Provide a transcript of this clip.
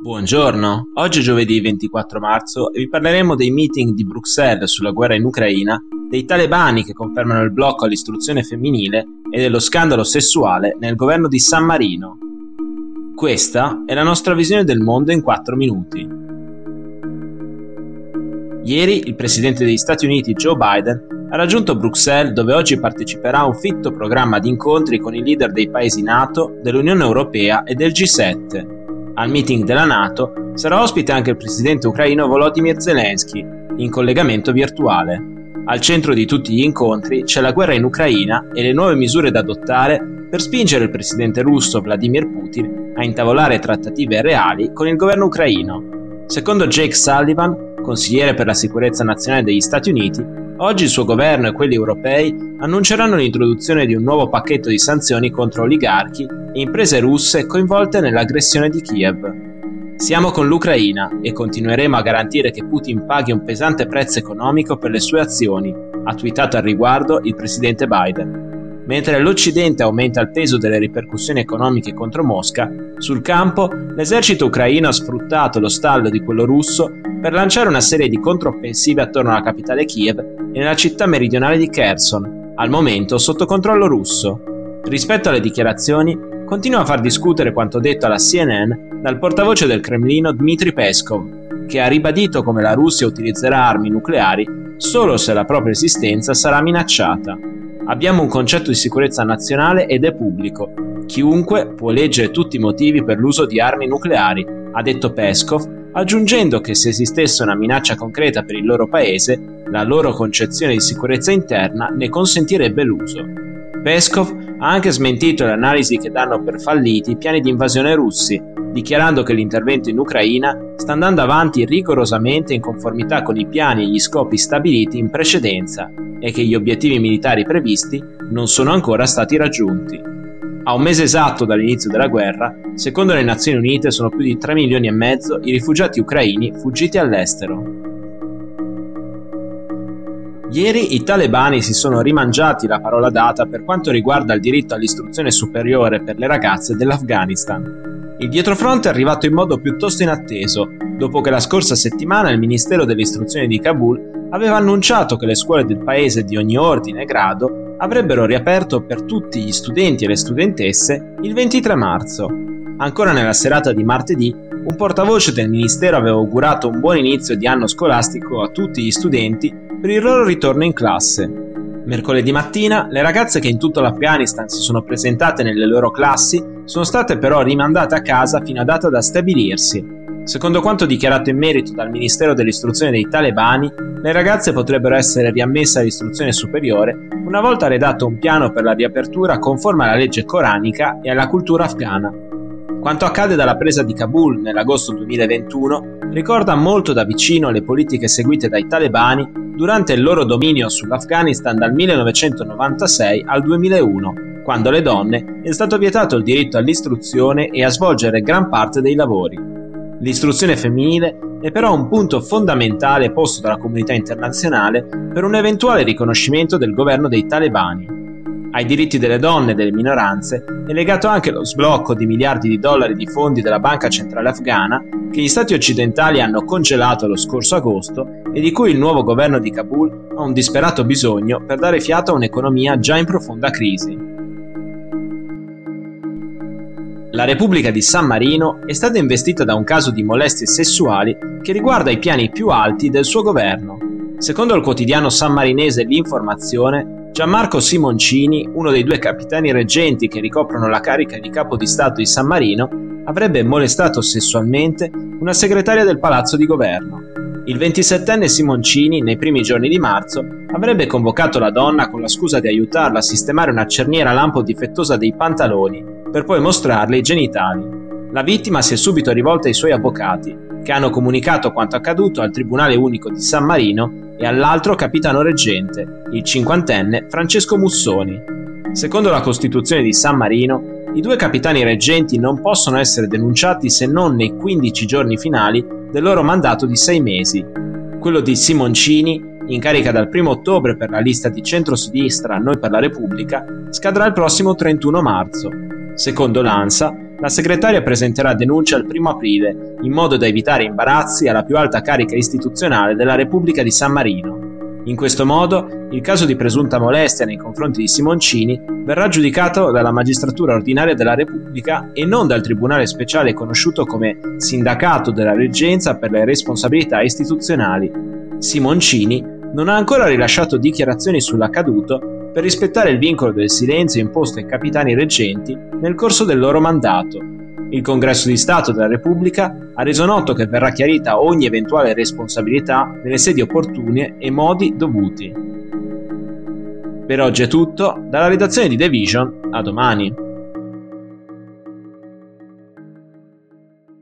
Buongiorno, oggi è giovedì 24 marzo e vi parleremo dei meeting di Bruxelles sulla guerra in Ucraina, dei talebani che confermano il blocco all'istruzione femminile e dello scandalo sessuale nel governo di San Marino. Questa è la nostra visione del mondo in 4 minuti. Ieri il presidente degli Stati Uniti Joe Biden ha raggiunto Bruxelles dove oggi parteciperà a un fitto programma di incontri con i leader dei paesi NATO, dell'Unione Europea e del G7. Al meeting della Nato sarà ospite anche il presidente ucraino Volodymyr Zelensky, in collegamento virtuale. Al centro di tutti gli incontri c'è la guerra in Ucraina e le nuove misure da adottare per spingere il presidente russo Vladimir Putin a intavolare trattative reali con il governo ucraino. Secondo Jake Sullivan, consigliere per la sicurezza nazionale degli Stati Uniti, oggi il suo governo e quelli europei annunceranno l'introduzione di un nuovo pacchetto di sanzioni contro oligarchi e imprese russe coinvolte nell'aggressione di Kiev. Siamo con l'Ucraina e continueremo a garantire che Putin paghi un pesante prezzo economico per le sue azioni, ha twittato al riguardo il presidente Biden. Mentre l'Occidente aumenta il peso delle ripercussioni economiche contro Mosca, sul campo l'esercito ucraino ha sfruttato lo stallo di quello russo per lanciare una serie di controffensive attorno alla capitale Kiev e nella città meridionale di Kherson, al momento sotto controllo russo. Rispetto alle dichiarazioni, continua a far discutere quanto detto alla CNN dal portavoce del Cremlino Dmitry Peskov, che ha ribadito come la Russia utilizzerà armi nucleari solo se la propria esistenza sarà minacciata. Abbiamo un concetto di sicurezza nazionale ed è pubblico. Chiunque può leggere tutti i motivi per l'uso di armi nucleari, ha detto Peskov, aggiungendo che se esistesse una minaccia concreta per il loro paese, la loro concezione di sicurezza interna ne consentirebbe l'uso. Peskov ha anche smentito le analisi che danno per falliti i piani di invasione russi, dichiarando che l'intervento in Ucraina sta andando avanti rigorosamente in conformità con i piani e gli scopi stabiliti in precedenza e che gli obiettivi militari previsti non sono ancora stati raggiunti. A un mese esatto dall'inizio della guerra, secondo le Nazioni Unite sono più di 3 milioni e mezzo i rifugiati ucraini fuggiti all'estero. Ieri i talebani si sono rimangiati la parola data per quanto riguarda il diritto all'istruzione superiore per le ragazze dell'Afghanistan. Il dietrofront è arrivato in modo piuttosto inatteso, dopo che la scorsa settimana il Ministero dell'Istruzione di Kabul aveva annunciato che le scuole del paese di ogni ordine e grado avrebbero riaperto per tutti gli studenti e le studentesse il 23 marzo. Ancora nella serata di martedì, un portavoce del Ministero aveva augurato un buon inizio di anno scolastico a tutti gli studenti per il loro ritorno in classe. Mercoledì mattina le ragazze che in tutto l'Afghanistan si sono presentate nelle loro classi sono state però rimandate a casa fino a data da stabilirsi. Secondo quanto dichiarato in merito dal Ministero dell'Istruzione dei talebani, le ragazze potrebbero essere riammesse all'istruzione superiore una volta redatto un piano per la riapertura conforme alla legge coranica e alla cultura afghana. Quanto accade dalla presa di Kabul nell'agosto 2021 ricorda molto da vicino le politiche seguite dai talebani durante il loro dominio sull'Afghanistan dal 1996 al 2001, quando alle donne è stato vietato il diritto all'istruzione e a svolgere gran parte dei lavori. L'istruzione femminile è però un punto fondamentale posto dalla comunità internazionale per un eventuale riconoscimento del governo dei talebani. Ai diritti delle donne e delle minoranze è legato anche lo sblocco di miliardi di dollari di fondi della Banca Centrale Afghana che gli stati occidentali hanno congelato lo scorso agosto e di cui il nuovo governo di Kabul ha un disperato bisogno per dare fiato a un'economia già in profonda crisi. La Repubblica di San Marino è stata investita da un caso di molestie sessuali che riguarda i piani più alti del suo governo. Secondo il quotidiano sammarinese L'Informazione, Gianmarco Simoncini, uno dei due capitani reggenti che ricoprono la carica di capo di Stato di San Marino, avrebbe molestato sessualmente una segretaria del palazzo di governo. Il 27enne Simoncini, nei primi giorni di marzo, avrebbe convocato la donna con la scusa di aiutarla a sistemare una cerniera lampo difettosa dei pantaloni, per poi mostrarle i genitali. La vittima si è subito rivolta ai suoi avvocati, che hanno comunicato quanto accaduto al Tribunale Unico di San Marino e all'altro capitano reggente, il cinquantenne Francesco Mussoni. Secondo la Costituzione di San Marino, i due capitani reggenti non possono essere denunciati se non nei 15 giorni finali del loro mandato di sei mesi. Quello di Simoncini, in carica dal 1 ottobre per la lista di centro-sinistra Noi per la Repubblica, scadrà il prossimo 31 marzo. Secondo l'ANSA, la segretaria presenterà denuncia il 1 aprile, in modo da evitare imbarazzi alla più alta carica istituzionale della Repubblica di San Marino. In questo modo, il caso di presunta molestia nei confronti di Simoncini verrà giudicato dalla magistratura ordinaria della Repubblica e non dal tribunale speciale conosciuto come Sindacato della Reggenza per le responsabilità istituzionali. Simoncini non ha ancora rilasciato dichiarazioni sull'accaduto per rispettare il vincolo del silenzio imposto ai capitani reggenti nel corso del loro mandato il Congresso di Stato della Repubblica ha reso noto che verrà chiarita ogni eventuale responsabilità nelle sedi opportune e modi dovuti. Per oggi è tutto, dalla redazione di The Vision, a domani.